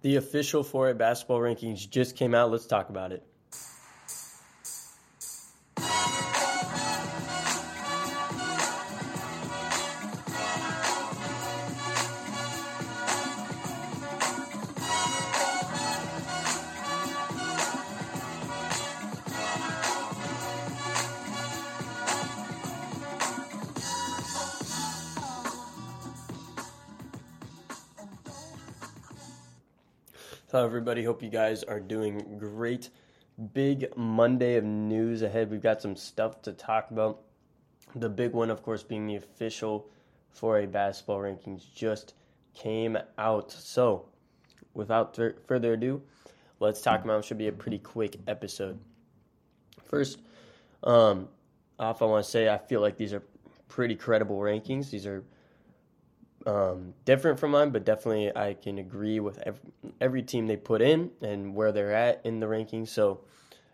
The official 4A basketball rankings just came out. Let's talk about it. Hello, everybody. Hope you guys are doing great. Big Monday of news ahead. We've got some stuff to talk about. The big one, of course, being the official 4A basketball rankings just came out. So, without th- further ado, let's talk about. It should be a pretty quick episode. First, um, off, I want to say I feel like these are pretty credible rankings. These are um, different from mine, but definitely I can agree with every, every, team they put in and where they're at in the rankings. So,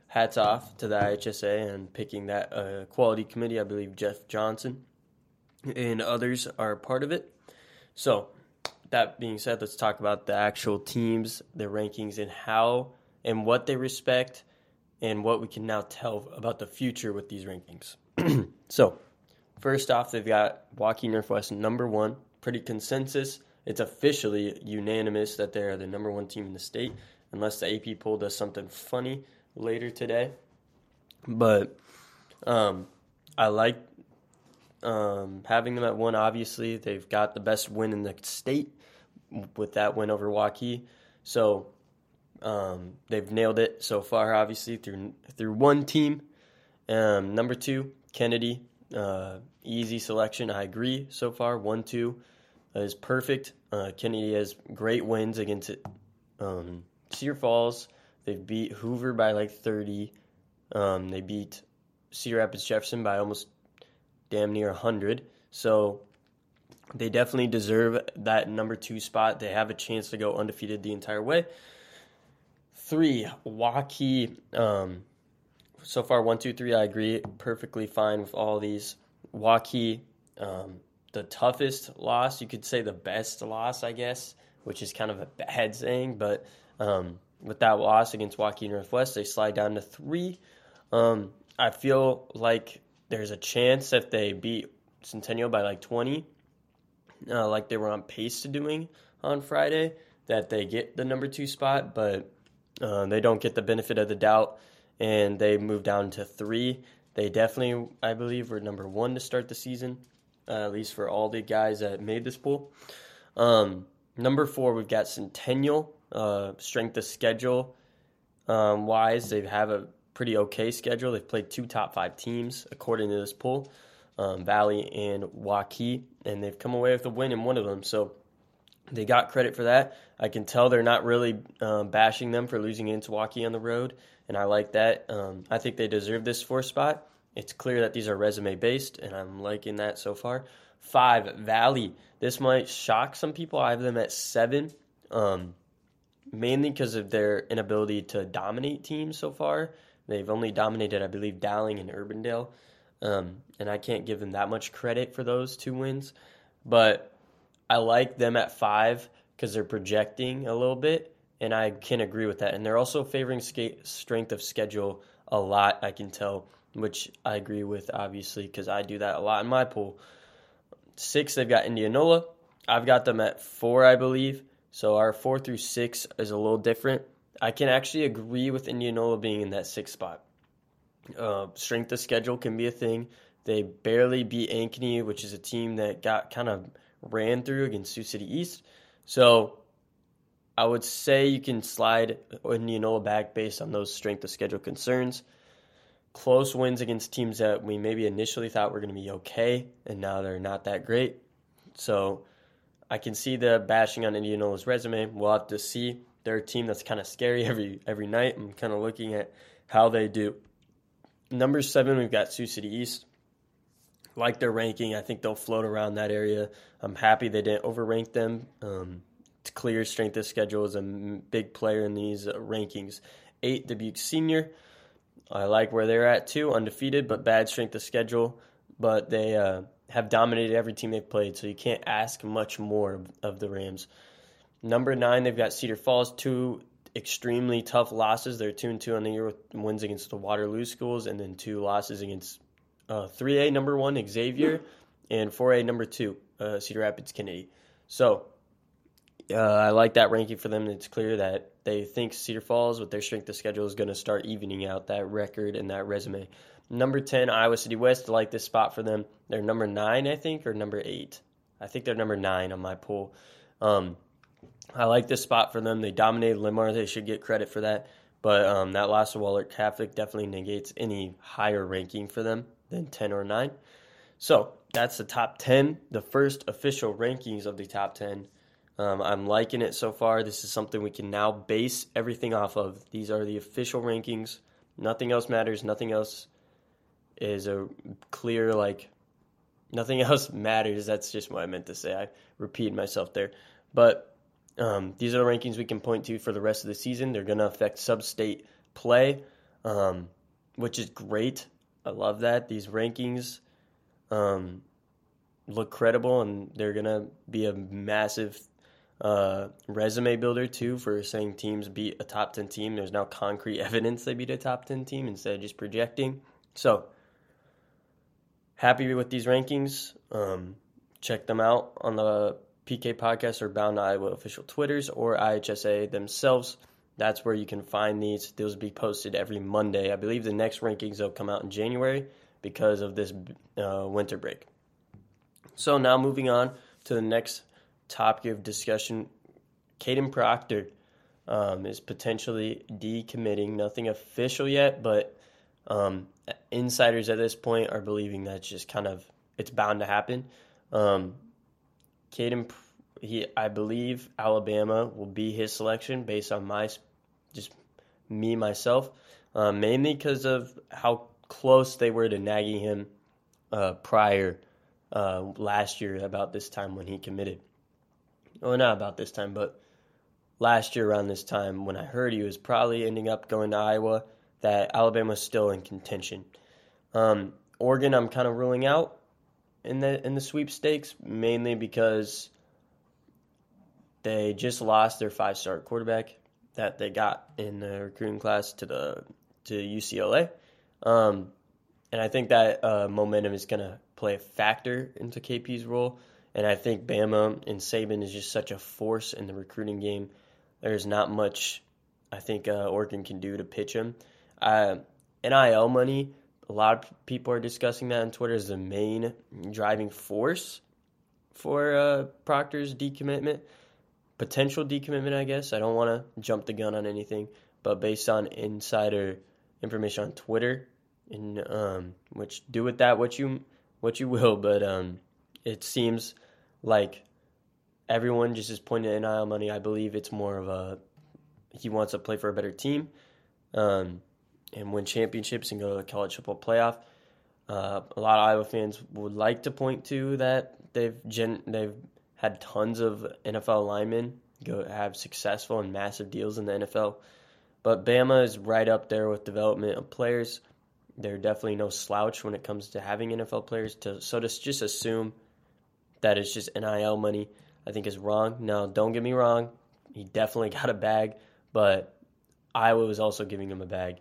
hats off to the IHSA and picking that uh, quality committee. I believe Jeff Johnson and others are part of it. So, that being said, let's talk about the actual teams, their rankings, and how and what they respect, and what we can now tell about the future with these rankings. so, first off, they've got Waukee Northwest number one pretty consensus. It's officially unanimous that they are the number one team in the state, unless the AP poll does something funny later today. But um, I like um, having them at one. Obviously, they've got the best win in the state with that win over Waukee. So um, they've nailed it so far. Obviously, through through one team. Um, number two, Kennedy. Uh, easy selection. I agree so far. One two is perfect. Uh, Kennedy has great wins against um, Cedar Falls. They've beat Hoover by like 30. Um, they beat Cedar Rapids Jefferson by almost damn near 100. So they definitely deserve that number two spot. They have a chance to go undefeated the entire way. Three, Waukee. Um, so far, one, two, three, I agree. Perfectly fine with all these. Waukee. Um, the toughest loss. You could say the best loss, I guess, which is kind of a bad saying. But um, with that loss against Waukee Northwest, they slide down to three. Um, I feel like there's a chance if they beat Centennial by like 20, uh, like they were on pace to doing on Friday, that they get the number two spot, but uh, they don't get the benefit of the doubt and they move down to three. They definitely, I believe, were number one to start the season uh, at least for all the guys that made this pool. Um, number four, we've got Centennial. Uh, strength of schedule um, wise, they have a pretty okay schedule. They've played two top five teams according to this pool, um, Valley and Waukee, and they've come away with a win in one of them. So they got credit for that. I can tell they're not really um, bashing them for losing into Waukee on the road, and I like that. Um, I think they deserve this fourth spot. It's clear that these are resume based, and I'm liking that so far. Five, Valley. This might shock some people. I have them at seven, um, mainly because of their inability to dominate teams so far. They've only dominated, I believe, Dowling and Urbandale, um, and I can't give them that much credit for those two wins. But I like them at five because they're projecting a little bit, and I can agree with that. And they're also favoring strength of schedule a lot, I can tell which I agree with, obviously, because I do that a lot in my pool. Six, they've got Indianola. I've got them at four, I believe. So our four through six is a little different. I can actually agree with Indianola being in that sixth spot. Uh, strength of schedule can be a thing. They barely beat Ankeny, which is a team that got kind of ran through against Sioux City East. So I would say you can slide Indianola back based on those strength of schedule concerns close wins against teams that we maybe initially thought were going to be okay, and now they're not that great. So I can see the bashing on Indianola's resume. We'll have to see. They're a team that's kind of scary every every night. I'm kind of looking at how they do. Number seven, we've got Sioux City East. Like their ranking, I think they'll float around that area. I'm happy they didn't overrank them. Um, clear strength of schedule is a big player in these uh, rankings. Eight, Dubuque Senior. I like where they're at too, undefeated, but bad strength of schedule. But they uh, have dominated every team they've played, so you can't ask much more of, of the Rams. Number nine, they've got Cedar Falls, two extremely tough losses. They're two and two on the year with wins against the Waterloo schools, and then two losses against uh, 3A number one Xavier and 4A number two uh, Cedar Rapids Kennedy. So uh, I like that ranking for them. It's clear that they think Cedar Falls, with their strength of schedule, is going to start evening out that record and that resume. Number 10, Iowa City West. I like this spot for them. They're number nine, I think, or number eight. I think they're number nine on my poll. Um, I like this spot for them. They dominated Linn-Mar. They should get credit for that. But um, that loss of Wahlert Catholic definitely negates any higher ranking for them than 10 or 9. So that's the top 10, the first official rankings of the top 10. Um, I'm liking it so far. This is something we can now base everything off of. These are the official rankings. Nothing else matters. Nothing else is a clear, like, nothing else matters. That's just what I meant to say. I repeated myself there. But um, these are the rankings we can point to for the rest of the season. They're going to affect sub state play, um, which is great. I love that. These rankings um, look credible, and they're going to be a massive uh, resume builder too for saying teams beat a top 10 team. There's now concrete evidence they beat a top 10 team instead of just projecting. So, happy with these rankings. Um, check them out on the PK Podcast or Bound Iowa official Twitters or IHSA themselves. That's where you can find these. Those will be posted every Monday. I believe the next rankings will come out in January because of this uh, winter break. So now moving on to the next topic of discussion, Kadyn Proctor um, is potentially decommitting. Nothing official yet, but um, insiders at this point are believing that's just kind of it's bound to happen. Um, Kadyn, he I believe Alabama will be his selection based on my just me myself, uh, mainly because of how close they were to nagging him uh, prior uh, last year about this time when he committed. Well, not about this time, but last year around this time when I heard he was probably ending up going to Iowa, that Alabama was still in contention. Um, Oregon, I'm kind of ruling out in the in the sweepstakes mainly because they just lost their five star quarterback that they got in the recruiting class to the to UCLA, um, and I think that uh, momentum is going to play a factor into KP's role. And I think Bama and Saban is just such a force in the recruiting game. There's not much I think uh, Oregon can do to pitch him. Uh, NIL money, a lot of people are discussing that on Twitter as the main driving force for uh, Proctor's decommitment, potential decommitment, I guess. I don't want to jump the gun on anything, but based on insider information on Twitter, and um, which do with that what you what you will, but um, it seems like everyone just is pointing at NIL money. I believe it's more of a he wants to play for a better team um, and win championships and go to the college football playoff. Uh, a lot of Iowa fans would like to point to that they've gen- they've had tons of NFL linemen go have successful and massive deals in the NFL, but Bama is right up there with development of players. They're definitely no slouch when it comes to having NFL players. To so to just assume that it's just NIL money, I think is wrong. Now, don't get me wrong, he definitely got a bag, but Iowa was also giving him a bag.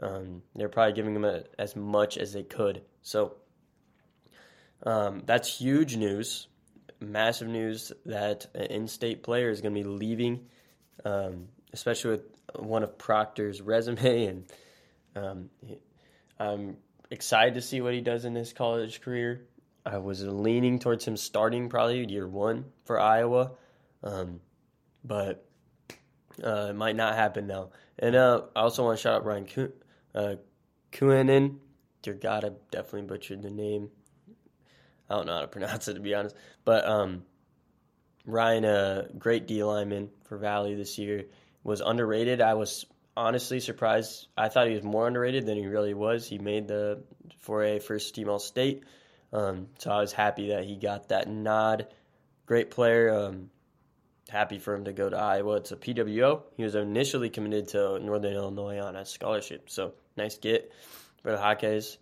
Um, they're probably giving him a, as much as they could. So um, that's huge news, massive news that an in-state player is going to be leaving, um, especially with one of Proctor's resume and um, I'm excited to see what he does in his college career. I was leaning towards him starting probably year one for Iowa, um, but uh, it might not happen now. And uh, I also want to shout out Ryan Ku- uh. Dear God, I definitely butchered the name. I don't know how to pronounce it to be honest, but um, Ryan, a uh, great D lineman for Valley this year, was underrated. I was honestly surprised. I thought he was more underrated than he really was. He made the 4A first team All State, um, so I was happy that he got that nod. Great player. Um, happy for him to go to Iowa. It's a PWO. He was initially committed to Northern Illinois on a scholarship, so nice get for the Hawkeyes.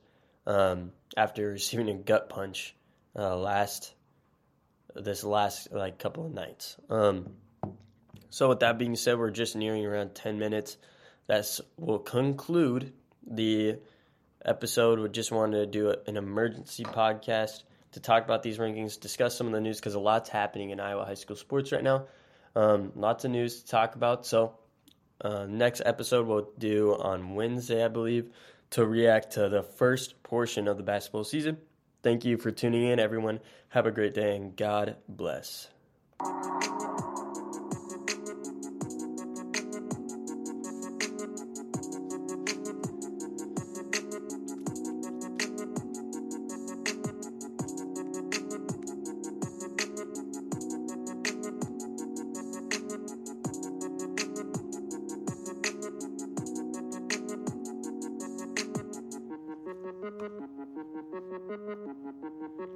Um, after receiving a gut punch uh, last this last like couple of nights. Um, So, with that being said, we're just nearing around 10 minutes. That will conclude the episode. We just wanted to do an emergency podcast to talk about these rankings, discuss some of the news because a lot's happening in Iowa high school sports right now. Um, lots of news to talk about. So, uh, next episode we'll do on Wednesday, I believe, to react to the first portion of the basketball season. Thank you for tuning in, everyone. Have a great day and God bless.